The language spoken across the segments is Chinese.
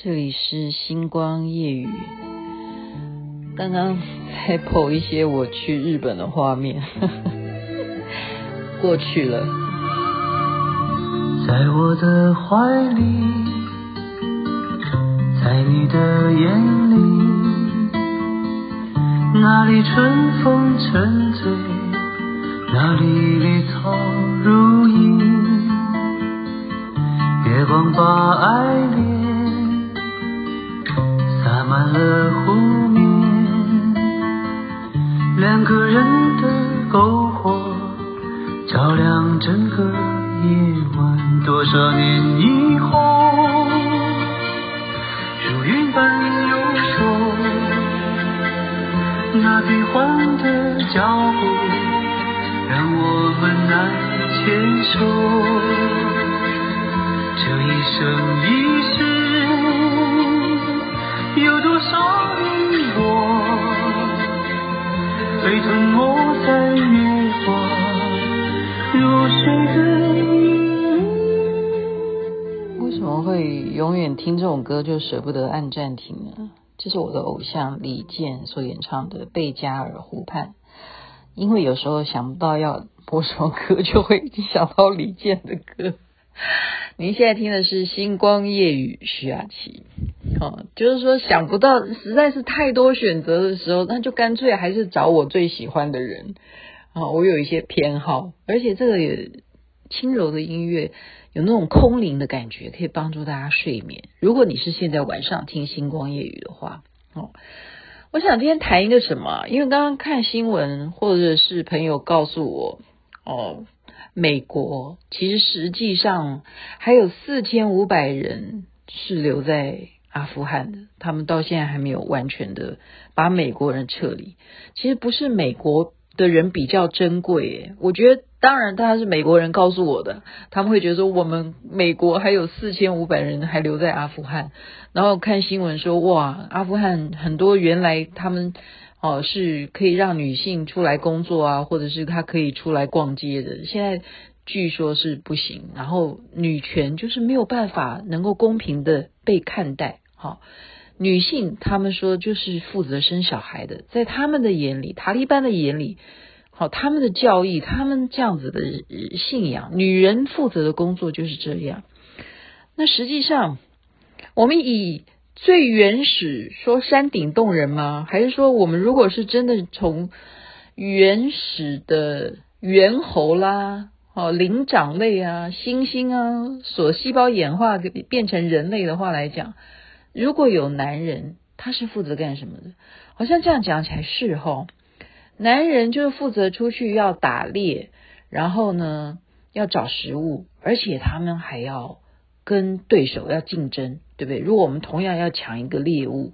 这里是星光夜雨。刚刚在 po 一些我去日本的画面，过去了。在我的怀里，在你的眼里，那里春风沉醉，那里绿草如那变幻的脚步让我们难牵手。这一生一世。有多少你我被吞没在月光如水的为什么会永远听这种歌就舍不得按暂停呢？这是我的偶像李健所演唱的《贝加尔湖畔》，因为有时候想不到要播什么歌，就会想到李健的歌。您现在听的是《星光夜雨》徐雅琪，哦，就是说想不到，实在是太多选择的时候，那就干脆还是找我最喜欢的人。啊，我有一些偏好，而且这个也轻柔的音乐，有那种空灵的感觉，可以帮助大家睡眠。如果你是现在晚上听《星光夜语》的话，哦，我想今天谈一个什么？因为刚刚看新闻，或者是朋友告诉我，哦。美国其实实际上还有四千五百人是留在阿富汗的，他们到现在还没有完全的把美国人撤离。其实不是美国的人比较珍贵，我觉得当然他是美国人告诉我的，他们会觉得说我们美国还有四千五百人还留在阿富汗，然后看新闻说哇，阿富汗很多原来他们。哦，是可以让女性出来工作啊，或者是她可以出来逛街的。现在据说是不行，然后女权就是没有办法能够公平的被看待。好、女性他们说就是负责生小孩的，在他们的眼里，塔利班的眼里，好、他们的教义，他们这样子的信仰，女人负责的工作就是这样。那实际上，我们以。最原始说山顶洞人吗？还是说我们如果是真的从原始的猿猴啦、哦灵长类啊、猩猩啊所细胞演化变成人类的话来讲，如果有男人，他是负责干什么的？好像这样讲起来是齁，男人就是负责出去要打猎，然后呢要找食物，而且他们还要。跟对手要竞争，对不对？如果我们同样要抢一个猎物，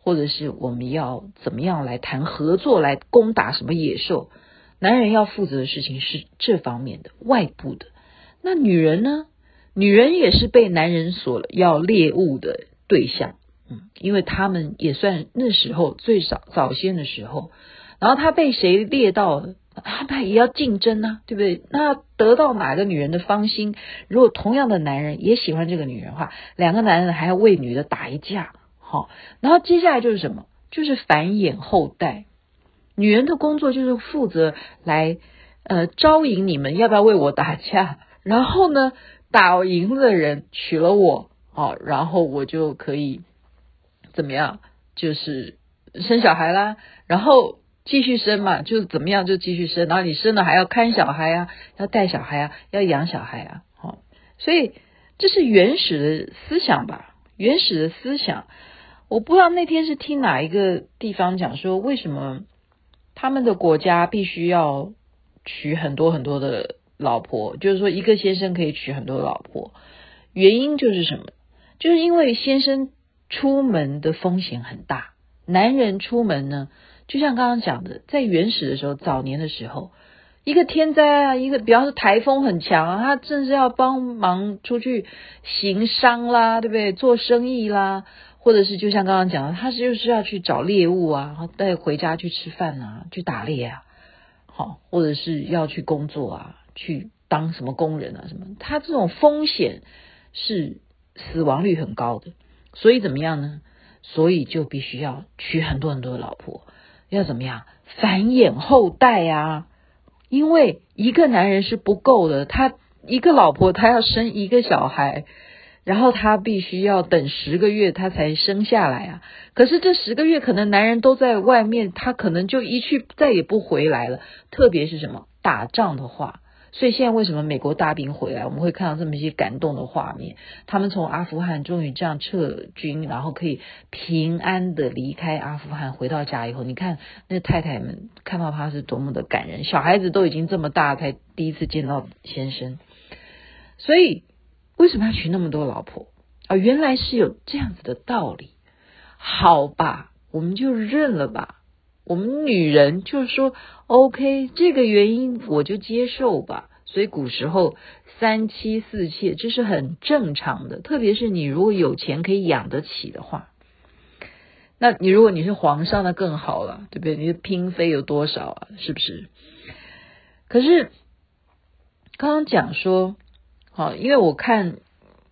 或者是我们要怎么样来谈合作，来攻打什么野兽，男人要负责的事情是这方面的外部的。那女人呢？女人也是被男人所要猎物的对象，嗯，因为他们也算那时候最早早先的时候，然后他被谁猎到了？他也要竞争呐、对不对？那得到哪个女人的芳心？如果同样的男人也喜欢这个女人的话，两个男人还要为女的打一架，好，然后接下来就是什么？就是繁衍后代。女人的工作就是负责来呃招引你们，要不要为我打架？然后呢，打赢的人娶了我，好，然后我就可以怎么样？就是生小孩啦，然后。继续生嘛，就是怎么样就继续生，然后你生了还要看小孩啊，要带小孩啊，要养小孩啊，好，所以这是原始的思想吧，原始的思想。我不知道那天是听哪一个地方讲说，为什么他们的国家必须要娶很多很多的老婆，就是说一个先生可以娶很多的老婆，原因就是什么？就是因为先生出门的风险很大，男人出门呢。就像刚刚讲的，在原始的时候，早年的时候，一个天灾啊，一个比方说台风很强啊，他正是要帮忙出去行商啦，对不对？做生意啦，或者是就像刚刚讲的，他是就是要去找猎物啊，带回家去吃饭啊，去打猎啊，好，或者是要去工作啊，去当什么工人啊什么，他这种风险是死亡率很高的，所以怎么样呢？所以就必须要娶很多很多的老婆，要怎么样繁衍后代啊？因为一个男人是不够的，他一个老婆他要生一个小孩，然后他必须要等十个月他才生下来啊。可是这十个月可能男人都在外面，他可能就一去再也不回来了。特别是什么打仗的话。所以现在为什么美国大兵回来，我们会看到这么一些感动的画面？他们从阿富汗终于这样撤军，然后可以平安的离开阿富汗，回到家以后，你看那太太们看到他是多么的感人，小孩子都已经这么大，才第一次见到先生。所以为什么要娶那么多老婆啊？原来是有这样子的道理。好吧，我们就认了吧。我们女人就是说，OK，这个原因我就接受吧。所以古时候三妻四妾这是很正常的，特别是你如果有钱可以养得起的话，那你如果你是皇上，那更好了，对不对？你的嫔妃有多少啊？是不是？可是刚刚讲说，好，因为我看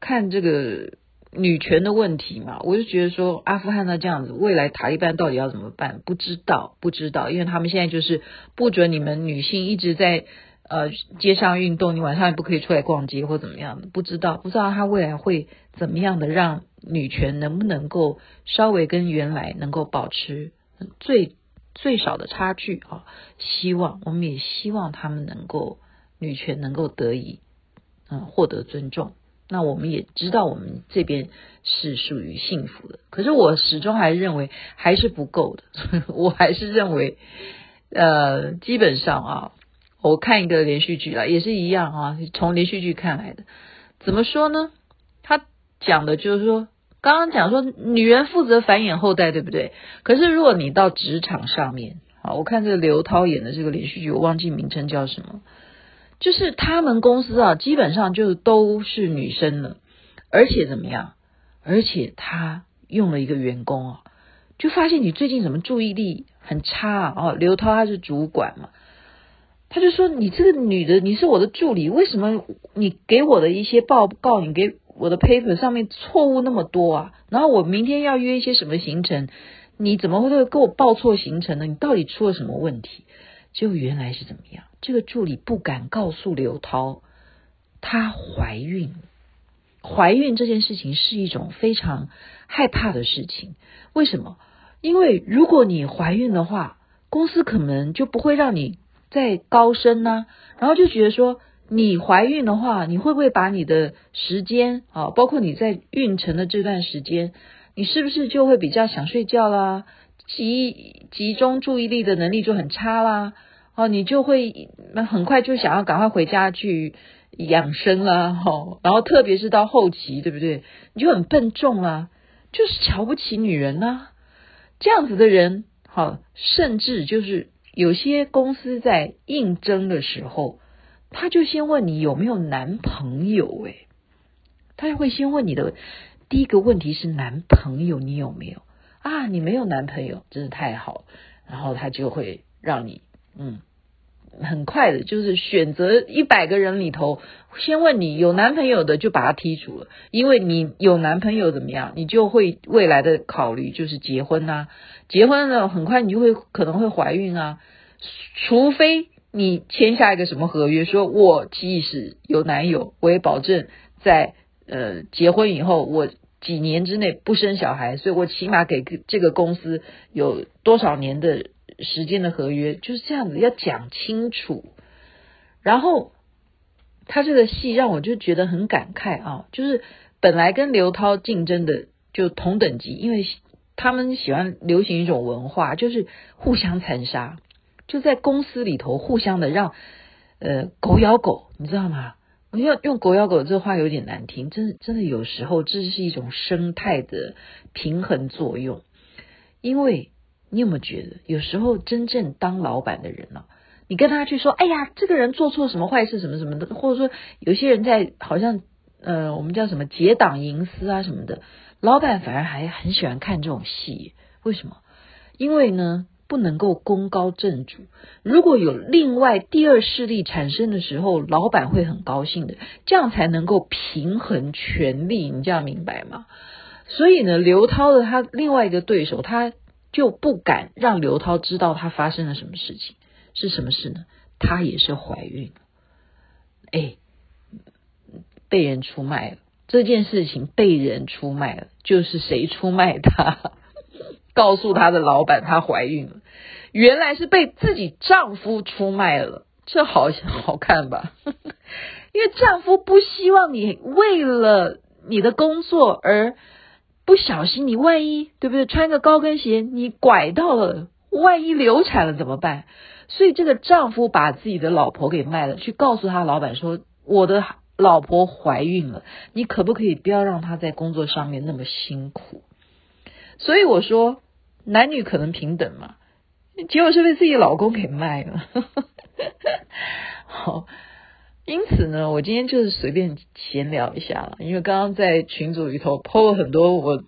看这个。女权的问题嘛，我就觉得说阿富汗那这样子，未来塔利班到底要怎么办？不知道，不知道，因为他们现在就是不准你们女性一直在呃街上运动，你晚上也不可以出来逛街或怎么样的，不知道，不知道他未来会怎么样的让女权能不能够稍微跟原来能够保持最最少的差距啊？希望我们也希望他们能够女权能够得以嗯获得尊重。那我们也知道，我们这边是属于幸福的，可是我始终还认为还是不够的。我还是认为，呃，基本上啊，我看一个连续剧啦，也是一样啊，从连续剧看来的。怎么说呢？他讲的就是说，刚刚讲说女人负责繁衍后代，对不对？可是如果你到职场上面，啊，我看这个刘涛演的这个连续剧，我忘记名称叫什么。就是他们公司啊，基本上就都是女生了，而且怎么样？而且他用了一个员工啊，就发现你最近怎么注意力很差啊？哦，刘涛他是主管嘛，他就说你这个女的，你是我的助理，为什么你给我的一些报告，你给我的 paper 上面错误那么多啊？然后我明天要约一些什么行程，你怎么会给我报错行程呢？你到底出了什么问题？结果原来是怎么样？这个助理不敢告诉刘涛，她怀孕。怀孕这件事情是一种非常害怕的事情。为什么？因为如果你怀孕的话，公司可能就不会让你再高升呢。然后就觉得说，你怀孕的话，你会不会把你的时间啊，包括你在孕程的这段时间，你是不是就会比较想睡觉啦？集集中注意力的能力就很差啦？哦，你就会那很快就想要赶快回家去养生啦，哈，然后特别是到后期，对不对？你就很笨重啊，就是瞧不起女人呐，这样子的人，好，甚至就是有些公司在应征的时候，他就先问你有没有男朋友，诶，他就会先问你的第一个问题是男朋友，你有没有？啊？你没有男朋友，真是太好，然后他就会让你。嗯，很快的，就是选择一百个人里头，先问你有男朋友的就把他剔除了，因为你有男朋友怎么样，你就会未来的考虑就是结婚呐，结婚了很快你就会可能会怀孕啊，除非你签下一个什么合约，说我即使有男友，我也保证在呃结婚以后我几年之内不生小孩，所以我起码给这个公司有多少年的。时间的合约就是这样子，要讲清楚。然后他这个戏让我就觉得很感慨啊，就是本来跟刘涛竞争的就同等级，因为他们喜欢流行一种文化，就是互相残杀，就在公司里头互相的让呃狗咬狗，你知道吗？我要用狗咬狗这话有点难听，真的真的有时候这是一种生态的平衡作用，因为。你有没有觉得，有时候真正当老板的人呢、你跟他去说，哎呀，这个人做错什么坏事，什么什么的，或者说有些人在好像呃，我们叫什么结党营私啊什么的，老板反而还很喜欢看这种戏，为什么？因为呢，不能够功高震主，如果有另外第二势力产生的时候，老板会很高兴的，这样才能够平衡权力，你这样明白吗？所以呢，刘涛的他另外一个对手，他就不敢让刘涛知道他发生了什么事情，是什么事呢？他也是怀孕了，哎，被人出卖了。这件事情被人出卖了，就是谁出卖他？告诉他的老板她怀孕了，原来是被自己丈夫出卖了。这好好看吧？因为丈夫不希望你为了你的工作而不小心，你万一对不对？穿个高跟鞋你拐到了，万一流产了怎么办？所以这个丈夫把自己的老婆给卖了，去告诉他老板说：“我的老婆怀孕了，你可不可以不要让她在工作上面那么辛苦？”所以我说。男女可能平等嘛，结果是被自己老公给卖了。好，因此呢，我今天就是随便闲聊一下了，因为刚刚在群组里头 po 了很多我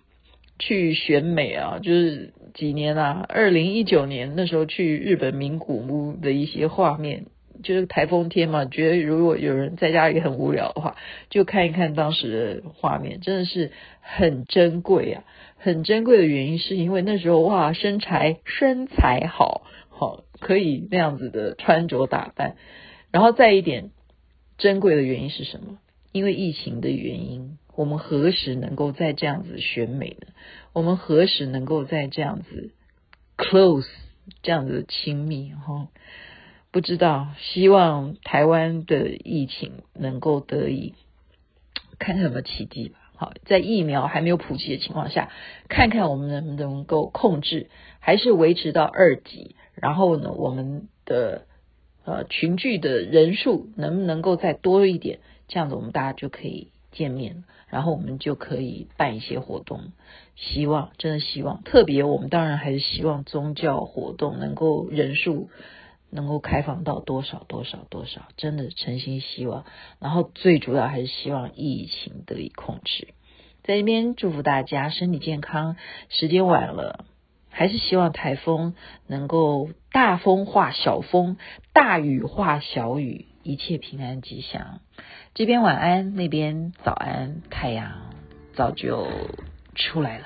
去选美啊，就是几年啊，二零一九年那时候去日本名古屋的一些画面。就是台风天嘛，觉得如果有人在家里很无聊的话，就看一看当时的画面，真的是很珍贵啊！很珍贵的原因是因为那时候哇，身材身材好，好可以那样子的穿着打扮。然后再一点珍贵的原因是什么？因为疫情的原因，我们何时能够再这样子选美呢？我们何时能够再这样子 close 这样子亲密哈？不知道，希望台湾的疫情能够得以看看有没有奇迹吧。好，在疫苗还没有普及的情况下，看看我们能不能够控制，还是维持到二级。然后呢，我们的呃群聚的人数能不能够再多一点？这样子我们大家就可以见面，然后我们就可以办一些活动。希望，真的希望，特别我们当然还是希望宗教活动能够人数。能够开放到多少多少多少，真的诚心希望。然后最主要还是希望疫情得以控制。在这边祝福大家身体健康。时间晚了，还是希望台风能够大风化小风，大雨化小雨，一切平安吉祥。这边晚安，那边早安，太阳早就出来了。